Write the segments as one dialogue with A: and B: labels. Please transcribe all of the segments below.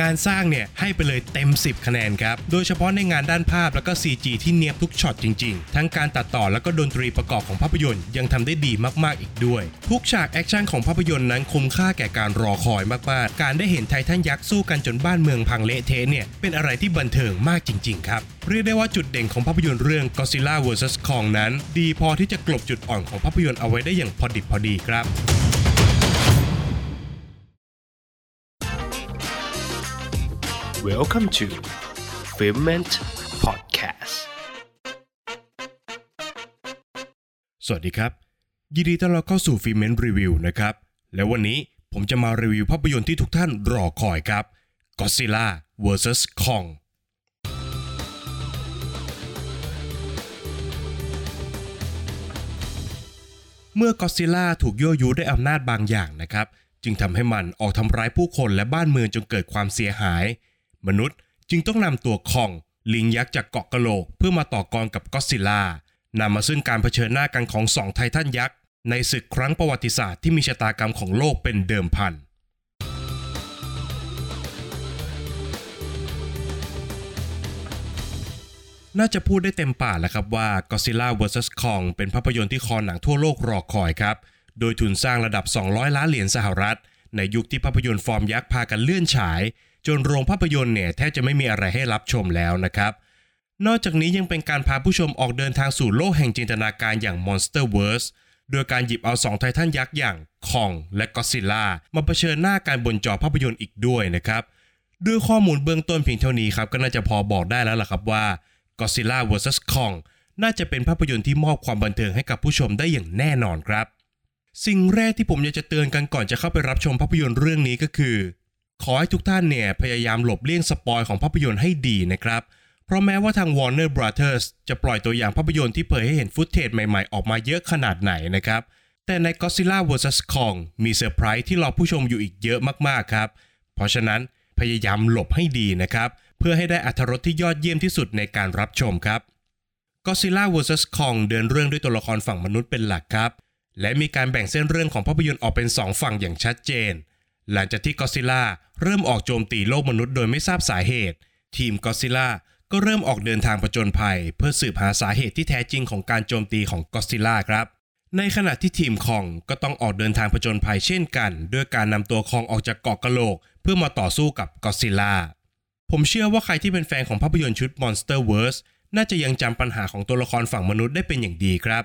A: งานสร้างเนี่ยให้ไปเลยเต็ม 10 คะแนนครับ โดยเฉพาะในงานด้านภาพแล้วก็ CG ที่เนียบทุกช็อตจริงๆ ทั้งการตัดต่อแล้วก็ดนตรีประกอบของภาพยนตร์ยังทำได้ดีมากๆอีกด้วย ทุกฉากแอคชั่นของภาพยนตร์นั้นคุ้มค่าแก่การรอคอยมากๆ การได้เห็นไททันยักษ์สู้กันจนบ้านเมืองพังเละเทะเนี่ยเป็นอะไรที่บันเทิงมากจริงๆครับเรียกได้ว่าจุดเด่นของภาพยนตร์เรื่อง Godzilla vs Kong นั้น ดีพอที่จะกลบจุดอ่อนของภาพยนตร์เอาไว้ได้อย่างพอดิบพอดีครับ
B: Welcome to Filment Podcast
A: สวัสดีครับ ยินดีต้อนรับเข้าสู่ฟิเมนรีวิวนะครับ และวันนี้ผมจะมารีวิวภาพยนตร์ที่ทุกท่านรอคอยครับ Godzilla vs Kong เมื่อก็ซิล่าถูกยั่วยุด้วยอำนาจบางอย่างนะครับ จึงทำให้มันออกทำร้ายผู้คนและบ้านเมืองจนเกิดความเสียหาย มนุษย์จึงต้องนำตัวคอง ลิงยักษ์จากเกาะกะโหลก เพื่อมาต่อกรกับก็ซิล่านำมาซึ่งการเผชิญหน้ากันของสองไททันยักษ์ในศึกครั้งประวัติศาสตร์ที่มีชะตากรรมของโลกเป็นเดิมพันน่าจะพูดได้เต็มปากแล้วครับว่า Godzilla vs Kong เป็นภาพยนตร์ที่คอหนังทั่วโลกรอคอยครับ โดยทุนสร้างระดับ 200 ล้านเหรียญสหรัฐ ในยุคที่ภาพยนตร์ฟอร์มยักษ์พากันเลื่อนฉาย จนโรงภาพยนตร์เนี่ยแทบจะไม่มีอะไรให้รับชมแล้วนะครับ นอกจากนี้ยังเป็นการพาผู้ชมออกเดินทางสู่โลกแห่งจินตนาการอย่าง Monsterverse โดยการหยิบเอาสองไททันยักษ์อย่างคองและก็ซิล่ามาเผชิญหน้าการบนจอภาพยนตร์อีกด้วยนะครับ ด้วยข้อมูลเบื้องต้นเพียงเท่านี้ครับก็น่าจะพอบอกได้แล้วล่ะครับว่า Godzilla vs Kong น่าจะเป็นภาพยนตร์ที่มอบความบันเทิงให้กับผู้ชมได้อย่างแน่นอนครับ สิ่งแรกที่ผมอยากจะเตือนกันก่อนจะเข้าไปรับชมภาพยนตร์เรื่องนี้ก็คือ ขอให้ทุกท่านเนี่ยพยายามหลบเลี่ยงสปอยล์ของภาพยนตร์ให้ดีนะครับ เพราะแม้ว่าทาง Warner Brothers จะปล่อยตัวอย่างภาพยนตร์ที่เผยให้เห็นฟุตเทจใหม่ๆ ออกมาเยอะขนาดไหนนะครับ แต่ใน Godzilla vs Kong มีเซอร์ไพรส์ที่รอผู้ชมอยู่อีกเยอะมากๆครับ เพราะฉะนั้นพยายามหลบให้ดีนะครับ เพื่อให้ได้อรรรสที่ยอดเยี่ยมที่สุดในการรับชมครับ Godzilla vs Kong เดินเรื่องด้วยตัวละครฝั่งมนุษย์เป็นหลักครับ และมีการแบ่งเส้นเรื่องของภาพยนตร์ออกเป็น 2 ฝั่งอย่างชัดเจน หลังจากที่ Godzilla เริ่มออกโจมตีโลกมนุษย์โดยไม่ทราบสาเหตุ ทีม Godzilla ก็เริ่มออกเดินทางผจญภัย เพื่อสืบหาสาเหตุที่แท้จริงของการโจมตีของ Godzilla ครับ ในขณะที่ทีมคองก็ต้องออกเดินทางผจญภัยเช่นกัน ด้วยการนำตัวคองออกจากเกาะกะโหลก เพื่อมาต่อสู้กับ Godzilla ผมเชื่อว่าใครที่เป็นแฟนของภาพยนตร์ชุด Monsterverse น่าจะยังจำปัญหาของตัวละครฝั่งมนุษย์ได้เป็นอย่างดีครับ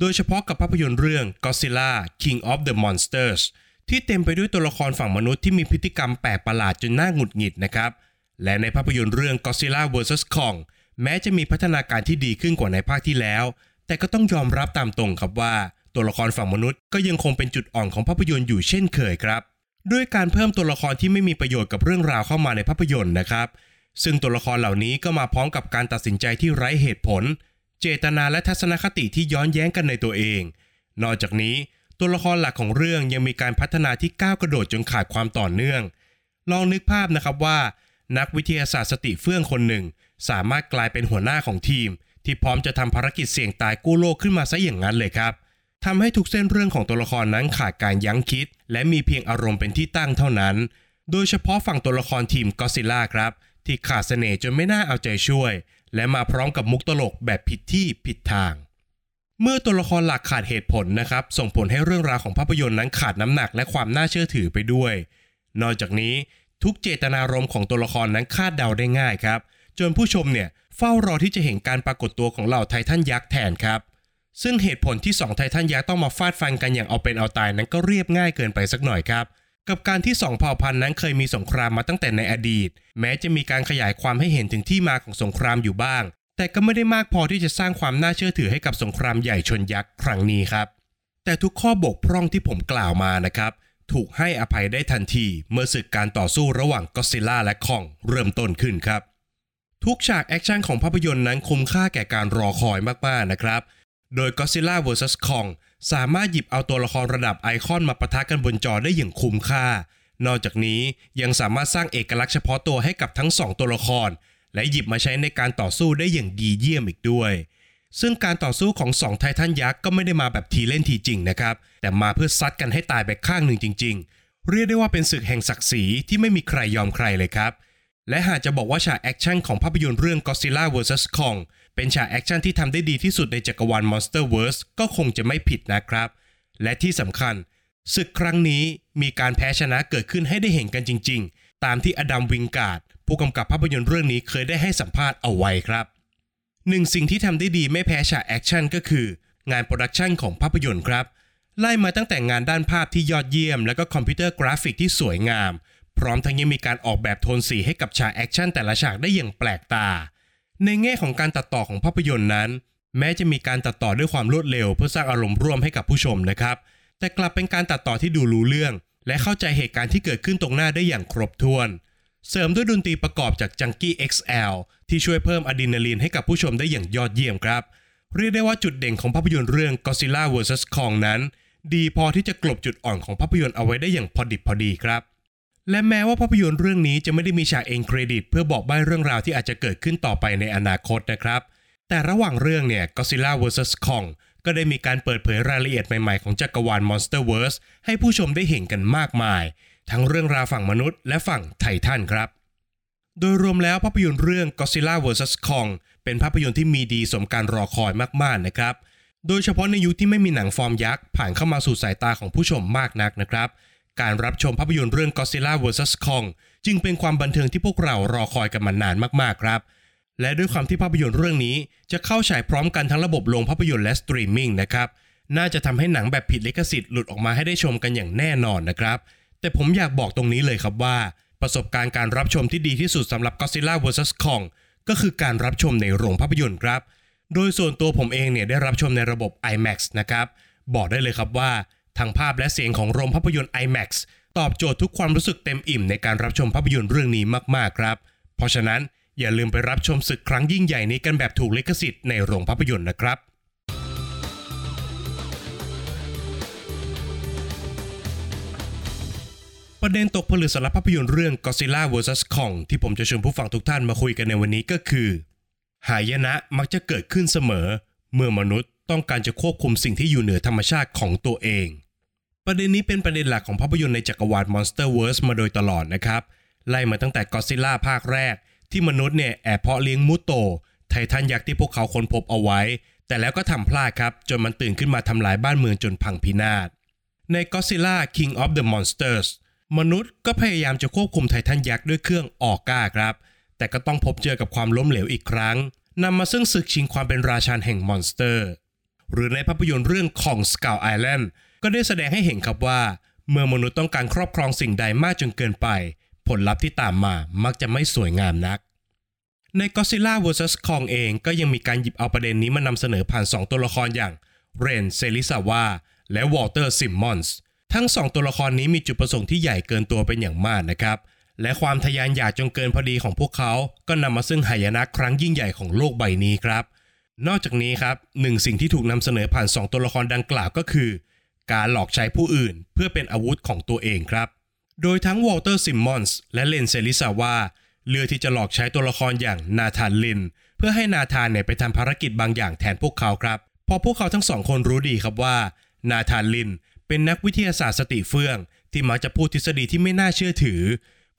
A: โดยเฉพาะกับภาพยนตร์เรื่อง Godzilla King of the Monsters ที่เต็มไปด้วยตัวละครฝั่งมนุษย์ที่มีพฤติกรรมแปลกประหลาดจนน่าหงุดหงิดนะครับ และในภาพยนตร์เรื่อง Godzilla vs Kong แม้จะมีพัฒนาการที่ดีขึ้นกว่าในภาคที่แล้ว แต่ก็ต้องยอมรับตามตรงครับว่า ตัวละครฝั่งมนุษย์ก็ยังคงเป็นจุดอ่อนของภาพยนตร์อยู่เช่นเคยครับ ด้วยการเพิ่มตัวละครที่ไม่มีประโยชน์กับเรื่องราวเข้ามาในภาพยนตร์นะครับ ซึ่งตัวละครเหล่านี้ก็มาพร้อมกับการตัดสินใจที่ไร้เหตุผล เจตนาและทัศนคติที่ย้อนแย้งกันในตัวเอง นอกจากนี้ ตัวละครหลักของเรื่องยังมีการพัฒนาที่ก้าวกระโดดจนขาดความต่อเนื่อง ลองนึกภาพนะครับว่า นักวิทยาศาสตร์สติเฟื่องคนหนึ่ง สามารถกลายเป็นหัวหน้าของทีม ที่พร้อมจะทำภารกิจเสี่ยงตายกู้โลกขึ้นมาซะอย่างนั้นเลยครับทำให้ทุกเส้นเรื่องของตัวละครนั้นขาดการยั้งคิด และมีเพียงอารมณ์เป็นที่ตั้งเท่านั้น โดยเฉพาะฝั่งตัวละครทีมก็ซิล่าครับ ที่ขาดเสน่ห์จนไม่น่าเอาใจช่วย และมาพร้อมกับมุกตลกแบบผิดที่ผิดทาง เมื่อตัวละครหลักขาดเหตุผลนะครับ ส่งผลให้เรื่องราวของภาพยนตร์นั้นขาดน้ำหนักและความน่าเชื่อถือไปด้วย นอกจากนี้ทุกเจตนารมณ์ของตัวละครนั้นคาดเดาได้ง่ายครับ จนผู้ชมเนี่ยเฝ้ารอที่จะเห็นการปรากฏตัวของเหล่าไททันยักษ์แทนครับ ซึ่งเหตุผลที่สองไททันยักษ์ต้องมาฟาดฟันกันอย่างเอาเป็นเอาตายนั้นก็เรียบง่ายเกินไปสักหน่อยครับ กับการที่สองเผ่าพันธุ์นั้นเคยมีสงครามมาตั้งแต่ในอดีต แม้จะมีการขยายความให้เห็นถึงที่มาของสงครามอยู่บ้าง แต่ก็ไม่ได้มากพอที่จะสร้างความน่าเชื่อถือให้กับสงครามใหญ่ชนยักษ์ครั้งนี้ครับ แต่ทุกข้อบกพร่องที่ผมกล่าวมานะครับ ถูกให้อภัยได้ทันทีเมื่อศึกการต่อสู้ระหว่างก็ซิล่าและคองเริ่มต้นขึ้นครับ ทุกฉากแอคชั่นของภาพยนตร์นั้นคุ้มค่าแก่การรอคอยมากๆนะครับ โดย Godzilla vs Kong สามารถหยิบเอาตัวละครระดับไอคอนมาปะทะกันบนจอได้อย่างคุ้มค่า นอกจากนี้ยังสามารถสร้างเอกลักษณ์เฉพาะตัวให้กับทั้งสองตัวละคร และหยิบมาใช้ในการต่อสู้ได้อย่างดีเยี่ยมอีกด้วย ซึ่งการต่อสู้ของสองไททันยักษ์ก็ไม่ได้มาแบบทีเล่นทีจริงนะครับ แต่มาเพื่อซัดกันให้ตายไปข้างหนึ่งจริง ๆ เรียกได้ว่าเป็นศึกแห่งศักดิ์ศรีที่ไม่มีใครยอมใครเลยครับ และหากจะบอกว่าฉากแอคชั่นของภาพยนตร์เรื่อง Godzilla vs Kong เป็นฉากแอคชั่นที่ทำได้ดีที่สุดในจักรวาล Monsterverse ก็คงจะไม่ผิดนะครับ และที่สำคัญศึกครั้งนี้มีการแพ้ชนะเกิดขึ้นให้ได้เห็นกันจริง ๆ ตามที่อดัมวิงการ์ด ผู้กำกับภาพยนตร์เรื่องนี้เคยได้ให้สัมภาษณ์เอาไว้ครับหนึ่งสิ่งที่ทำได้ดีไม่แพ้ฉากแอคชั่นก็คือ งานโปรดักชันของภาพยนตร์ครับ ไล่มาตั้งแต่งานด้านภาพที่ยอดเยี่ยม แล้วก็คอมพิวเตอร์กราฟิกที่สวยงาม พร้อมทั้งยังมีการออกแบบโทนสีให้กับฉากแอคชั่นแต่ละฉากได้อย่างแปลกตา ในแง่ของการตัดต่อของภาพยนตร์นั้น แม้จะมีการตัดต่อด้วยความรวดเร็ว เพื่อสร้างอารมณ์ร่วมให้กับผู้ชมนะครับ แต่กลับเป็นการตัดต่อที่ดูรู้เรื่อง และเข้าใจเหตุการณ์ที่เกิดขึ้นตรงหน้าได้อย่างครบถ้วน เสริมด้วยดนตรีประกอบจาก Junkie XL ที่ช่วยเพิ่มอะดรีนาลีนให้กับผู้ชมได้อย่างยอดเยี่ยมครับ เรียกได้ว่าจุดเด่นของภาพยนตร์เรื่อง Godzilla vs Kong นั้น ดีพอที่จะกลบจุดอ่อนของภาพยนตร์เอาไว้ได้อย่างพอดิบพอดีครับ และแม้ว่าภาพยนตร์เรื่องนี้จะไม่ได้มีฉากเอ็นเครดิต เพื่อบอกใบ้เรื่องราวที่อาจจะเกิดขึ้นต่อไปในอนาคตนะครับ แต่ระหว่างเรื่องเนี่ย Godzilla vs Kong ก็ได้มีการเปิดเผยรายละเอียดใหม่ๆของจักรวาล Monsterverse ให้ผู้ชมได้เห็นกันมากมาย ทั้งเรื่องราวฝั่งมนุษย์และฝั่งไททันครับ โดยรวมแล้วภาพยนตร์เรื่อง Godzilla vs Kong เป็นภาพยนตร์ที่มีดีสมการรอคอยมากๆนะครับ โดยเฉพาะในยุคที่ไม่มีหนังฟอร์มยักษ์ผ่านเข้ามาสู่สายตาของผู้ชมมากนักนะครับ การรับชมภาพยนตร์เรื่อง Godzilla vs Kong จึงเป็นความบันเทิงที่พวกเรารอคอยกันมานานมากๆครับและด้วยความที่ภาพยนตร์เรื่องนี้จะเข้าฉายพร้อมกันทั้งระบบโรงภาพยนตร์และสตรีมมิ่งนะครับ น่าจะทำให้หนังแบบผิดลิขสิทธิ์หลุดออกมาให้ได้ชมกันอย่างแน่นอนนะครับ แต่ผมอยากบอกตรงนี้เลยครับว่า ประสบการณ์การรับชมที่ดีที่สุดสำหรับ Godzilla vs Kong ก็คือการรับชมในโรงภาพยนตร์ครับ โดยส่วนตัวผมเองเนี่ยได้รับชมในระบบ IMAX นะครับ บอกได้เลยครับว่าทั้งภาพและเสียงของโรงภาพยนตร์ IMAX ตอบโจทย์ทุกความรู้สึกเต็มอิ่มในการรับชมภาพยนตร์เรื่องนี้มากๆครับ เพราะฉะนั้นอย่าลืมไปรับชมศึกครั้งยิ่งใหญ่นี้กันแบบถูกลิขสิทธิ์ในโรงภาพยนตร์นะครับ ประเด็นตกผลึกสำหรับภาพยนตร์เรื่อง Godzilla vs Kong ที่ผมจะชวนผู้ฟังทุกท่านมาคุยกันในวันนี้ก็คือ หายนะมักจะเกิดขึ้นเสมอ เมื่อมนุษย์ต้องการจะควบคุมสิ่งที่อยู่เหนือธรรมชาติของตัวเอง ประเด็นนี้เป็นประเด็นหลักของภาพยนตร์ในจักรวาล Monsterverse มาโดยตลอดนะครับ ไล่มาตั้งแต่ Godzilla ภาคแรก ที่มนุษย์เนี่ยแอบเพาะเลี้ยงมุโต ไททันยักษ์ที่พวกเขาค้นพบเอาไว้ แต่แล้วก็ทำพลาดครับ จนมันตื่นขึ้นมาทำลายบ้านเมืองจนพังพินาศใน Godzilla King of the Monsters มนุษย์ก็พยายามจะควบคุมไททันยักษ์ด้วยเครื่องออก้าครับ แต่ก็ต้องพบเจอกับความล้มเหลวอีกครั้งนำมาซึ่งศึกชิงความเป็นราชาแห่ง monster หรือในภาพยนตร์เรื่องของ Skull Island ก็ได้แสดงให้เห็นครับว่า เมื่อมนุษย์ต้องการครอบครองสิ่งใดมากจนเกินไป ผลลัพธ์ที่ตามมามักจะไม่สวยงามนัก ใน Godzilla vs Kong เองก็ยังมีการหยิบเอาประเด็นนี้มานำเสนอผ่าน 2 ตัวละครอย่างเรนเซริซาวะและวอลเตอร์ซิมมอนส์ ทั้ง 2 ตัวละครนี้มีจุดประสงค์ที่ใหญ่เกินตัวเป็นอย่างมากนะครับ และความทะยานอยากจนเกินพอดีของพวกเขา ก็นำมาซึ่งหายนะครั้งยิ่งใหญ่ของโลกใบนี้ครับ นอกจากนี้ครับหนึ่งสิ่งที่ถูกนำเสนอผ่าน 2 ตัวละครดังกล่าวก็คือ การหลอกใช้ผู้อื่น เพื่อเป็นอาวุธของตัวเองครับ โดยทั้งวอลเตอร์ซิมมอนส์และเรนเซริซาวะเลือกที่จะหลอกใช้ตัวละครอย่างนาธานลิน เพื่อให้นาธานเนี่ยไปทำภารกิจบางอย่างแทนพวกเขาครับเพราะพวกเขาทั้งสองคนรู้ดีครับว่า นาธานลิน เป็นนักวิทยาศาสตร์สติเฟื่อง ที่มักจะพูดทฤษฎีที่ไม่น่าเชื่อถือ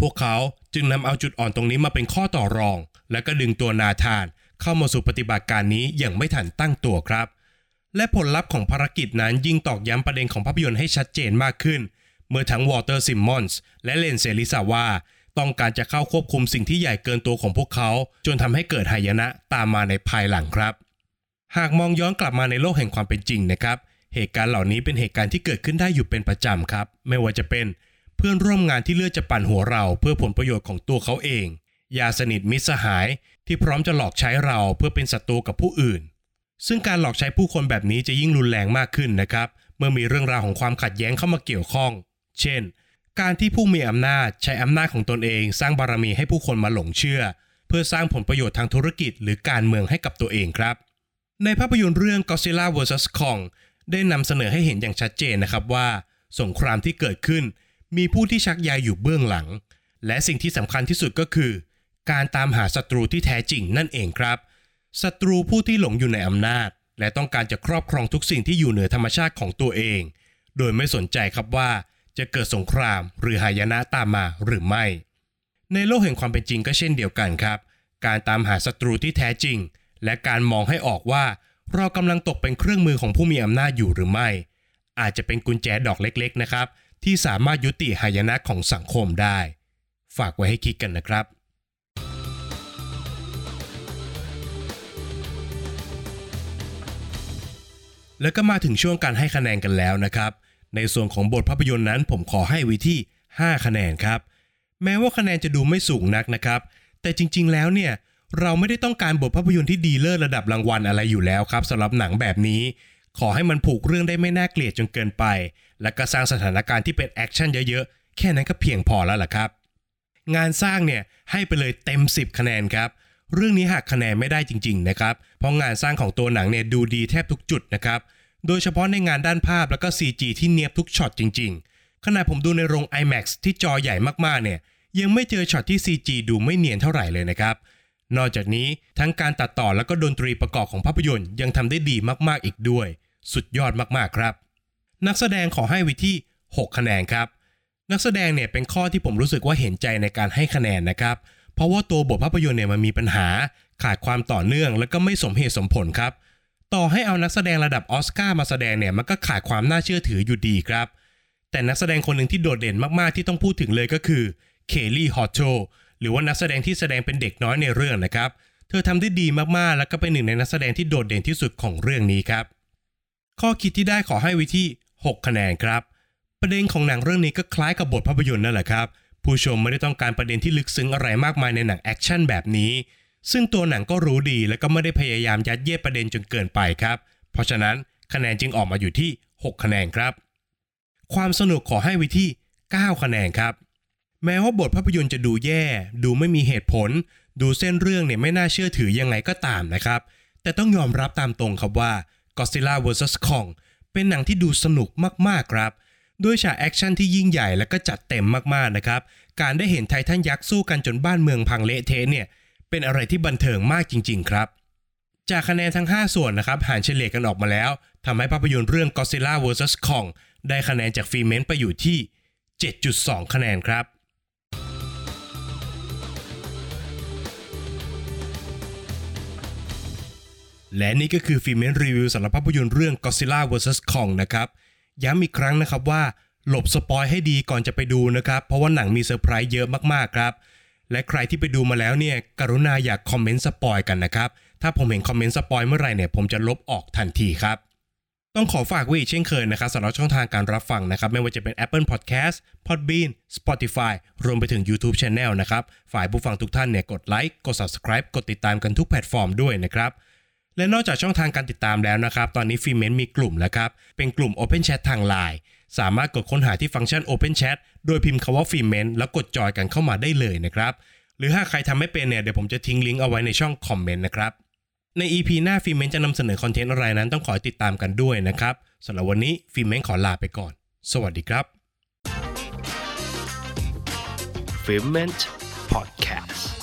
A: พวกเขาจึงนำเอาจุดอ่อนตรงนี้มาเป็นข้อต่อรอง และก็ดึงตัวนาธาน เข้ามาสู่ปฏิบัติการนี้อย่างไม่ทันตั้งตัวครับ และผลลัพธ์ของภารกิจนั้นยิ่งตอกย้ำประเด็นของภาพยนตร์ให้ชัดเจนมากขึ้น เมื่อทั้งวอลเตอร์ซิมมอนส์และเรนเซริซาวะต้องการจะเข้าควบคุมสิ่งที่ใหญ่เกินตัวของพวกเขา จนทำให้เกิดหายนะตามมาในภายหลังครับ หากมองย้อนกลับมาในโลกแห่งความเป็นจริงนะครับ เหตุการณ์เหล่านี้เป็นเหตุการณ์ที่เกิดขึ้นได้อยู่เป็นประจำครับ ไม่ว่าจะเป็นเพื่อนร่วมงานที่เลือกจะปั่นหัวเรา เพื่อผลประโยชน์ของตัวเขาเอง ยาสนิทมิตรสหายที่พร้อมจะหลอกใช้เราเพื่อเป็นศัตรูกับผู้อื่น ซึ่งการหลอกใช้ผู้คนแบบนี้จะยิ่งรุนแรงมากขึ้นนะครับ เมื่อมีเรื่องราวของความขัดแย้งเข้ามาเกี่ยวข้อง เช่น การที่ผู้มีอำนาจใช้อำนาจของตนเอง สร้างบารมีให้ผู้คนมาหลงเชื่อ เพื่อสร้างผลประโยชน์ทางธุรกิจ หรือการเมืองให้กับตัวเองครับ ในภาพยนตร์เรื่อง Godzilla vs Kong ได้นำเสนอให้เห็นอย่างชัดเจนนะครับว่า สงครามที่เกิดขึ้น มีผู้ที่ชักใยอยู่เบื้องหลัง และสิ่งที่สำคัญที่สุดก็คือ การตามหาศัตรูที่แท้จริงนั่นเองครับศัตรูผู้ที่หลงอยู่ในอำนาจ และต้องการจะครอบครองทุกสิ่งที่อยู่เหนือธรรมชาติของตัวเอง โดยไม่สนใจครับว่าจะเกิดสงครามหรือหายนะตามมาหรือไม่ ในโลกแห่งความเป็นจริงก็เช่นเดียวกันครับ การตามหาศัตรูที่แท้จริง และการมองให้ออกว่า เรากำลังตกเป็นเครื่องมือของผู้มีอำนาจอยู่หรือไม่ อาจจะเป็นกุญแจดอกเล็กๆนะครับ ที่สามารถยุติหายนะของสังคมได้ ฝากไว้ให้คิดกันนะครับแล้วก็มาถึงช่วงการให้คะแนนกันแล้วนะครับ ในส่วนของบทภาพยนตร์นั้น ผมขอให้ไว้ที่ 5 คะแนนครับ แม้ว่าคะแนนจะดูไม่สูงนักนะครับ แต่จริงๆแล้วเนี่ย เราไม่ได้ต้องการบทภาพยนตร์ที่ดีเลิศระดับรางวัลอะไรอยู่แล้วครับสำหรับหนังแบบนี้ ขอให้มันผูกเรื่องได้ไม่น่าเกลียดจนเกินไป และก็สร้างสถานการณ์ที่เป็นแอคชั่นเยอะๆ แค่นั้นก็เพียงพอแล้วล่ะครับ งานสร้างเนี่ยให้ไปเลยเต็ม 10 คะแนนครับ เรื่องนี้หักคะแนนไม่ได้จริงๆนะครับ เพราะงานสร้างของตัวหนังเนี่ยดูดีแทบทุกจุดนะครับ โดยเฉพาะในงานด้านภาพแล้วก็ CG ที่เนียบทุกช็อตจริง ๆ ขณะผมดูในโรง IMAX ที่จอใหญ่มากๆเนี่ย ยังไม่เจอช็อตที่ CG ดูไม่เนียนเท่าไหร่เลยนะครับ นอกจากนี้ทั้งการตัดต่อแล้วก็ดนตรีประกอบของภาพยนตร์ยังทำได้ดีมากๆอีกด้วย สุดยอดมากๆครับ นักแสดงขอให้ไว้ที่ 6 คะแนนครับ นักแสดงเนี่ยเป็นข้อที่ผมรู้สึกว่าเห็นใจในการให้คะแนนนะครับ เพราะว่าตัวบทภาพยนตร์เนี่ยมันมีปัญหา ขาดความต่อเนื่องและก็ไม่สมเหตุสมผลครับ ต่อให้เอานักแสดงระดับออสการ์มาแสดงเนี่ยมันก็ขาดความน่าเชื่อถืออยู่ดีครับ แต่นักแสดงคนหนึ่งที่โดดเด่นมากๆที่ต้องพูดถึงเลยก็คือเคลลี่ฮอตโช หรือว่านักแสดงที่แสดงเป็นเด็กน้อยในเรื่องนะครับ เธอทำได้ดีมากๆ แล้วก็เป็นหนึ่งในนักแสดงที่โดดเด่นที่สุดของเรื่องนี้ครับ ข้อคิดที่ได้ขอให้ไว้ที่ 6 คะแนนครับ ประเด็นของหนังเรื่องนี้ก็คล้ายกับบทภาพยนตร์นั่นแหละครับ ผู้ชมไม่ได้ต้องการประเด็นที่ลึกซึ้งอะไรมากมายในหนังแอคชั่นแบบนี้ ซึ่งตัวหนังก็รู้ดีและก็ไม่ได้พยายามยัดเยียดประเด็นจนเกินไปครับ เพราะฉะนั้นคะแนนจึงออกมาอยู่ที่ 6 คะแนนครับ ความสนุกขอให้ไว้ที่ 9 คะแนนครับ แม้ว่าบทภาพยนตร์จะดูแย่ ดูไม่มีเหตุผล ดูเส้นเรื่องเนี่ยไม่น่าเชื่อถือยังไงก็ตามนะครับ แต่ต้องยอมรับตามตรงครับว่า Godzilla vs Kong เป็นหนังที่ดูสนุกมากๆครับ ด้วยฉากแอคชั่นที่ยิ่งใหญ่และก็จัดเต็มมากๆนะครับ การได้เห็นไททันยักษ์สู้กันจนบ้านเมืองพังเละเทะเนี่ย เป็นอะไรที่บันเทิงมากจริง ๆ ครับ จากคะแนนทั้ง 5 ส่วนนะครับหารเฉลี่ยกันออกมาแล้วทำให้ภาพยนตร์เรื่อง Godzilla vs Kong ได้คะแนนจากฟีเมนต์ไปอยู่ที่ 7.2 คะแนนครับ และนี่ก็คือฟิเมนรีวิวสำหรับภาพยนตร์เรื่อง Godzilla vs Kong นะครับย้ำอีกครั้งนะครับว่าหลบสปอยให้ดีก่อนจะไปดูนะครับ เพราะว่าหนังมีเซอร์ไพรส์เยอะมากๆครับ และใครที่ไปดูมาแล้วเนี่ยกรุณาอย่าคอมเมนต์สปอยกันนะครับ ถ้าผมเห็นคอมเมนต์สปอยเมื่อไหร่เนี่ยผมจะลบออกทันทีครับ ต้องขอฝากไว้อีกเช่นเคยนะครับสำหรับช่องทางการรับฟังนะครับ ไม่ว่าจะเป็น Apple Podcast Podbean Spotify รวมไปถึง YouTube Channel นะครับ ฝากผู้ฟังทุกท่านเนี่ยกดไลค์กด Subscribe กดติดตามกันทุกแพลตฟอร์มด้วยนะครับ และนอกจากช่องทางการติดตามแล้วนะครับ ตอนนี้ฟิเมนมีกลุ่มแล้วครับ เป็นกลุ่ม Open Chat ทาง Line สามารถกดค้นหาที่ฟังก์ชัน Open Chat โดยพิมพ์คำว่าฟิเมนแล้วกดจอยกันเข้ามาได้เลยนะครับ หรือถ้าใครทำไม่เป็นเนี่ยเดี๋ยวผมจะทิ้งลิงก์เอาไว้ในช่องคอมเมนต์นะครับ ใน EP หน้าฟิเมนจะนำเสนอคอนเทนต์อะไรนั้นต้องขอติดตามกันด้วยนะครับสำหรับวันนี้ฟิเมนขอลาไปก่อน สวัสดีครับ
B: f i m e n t Podcast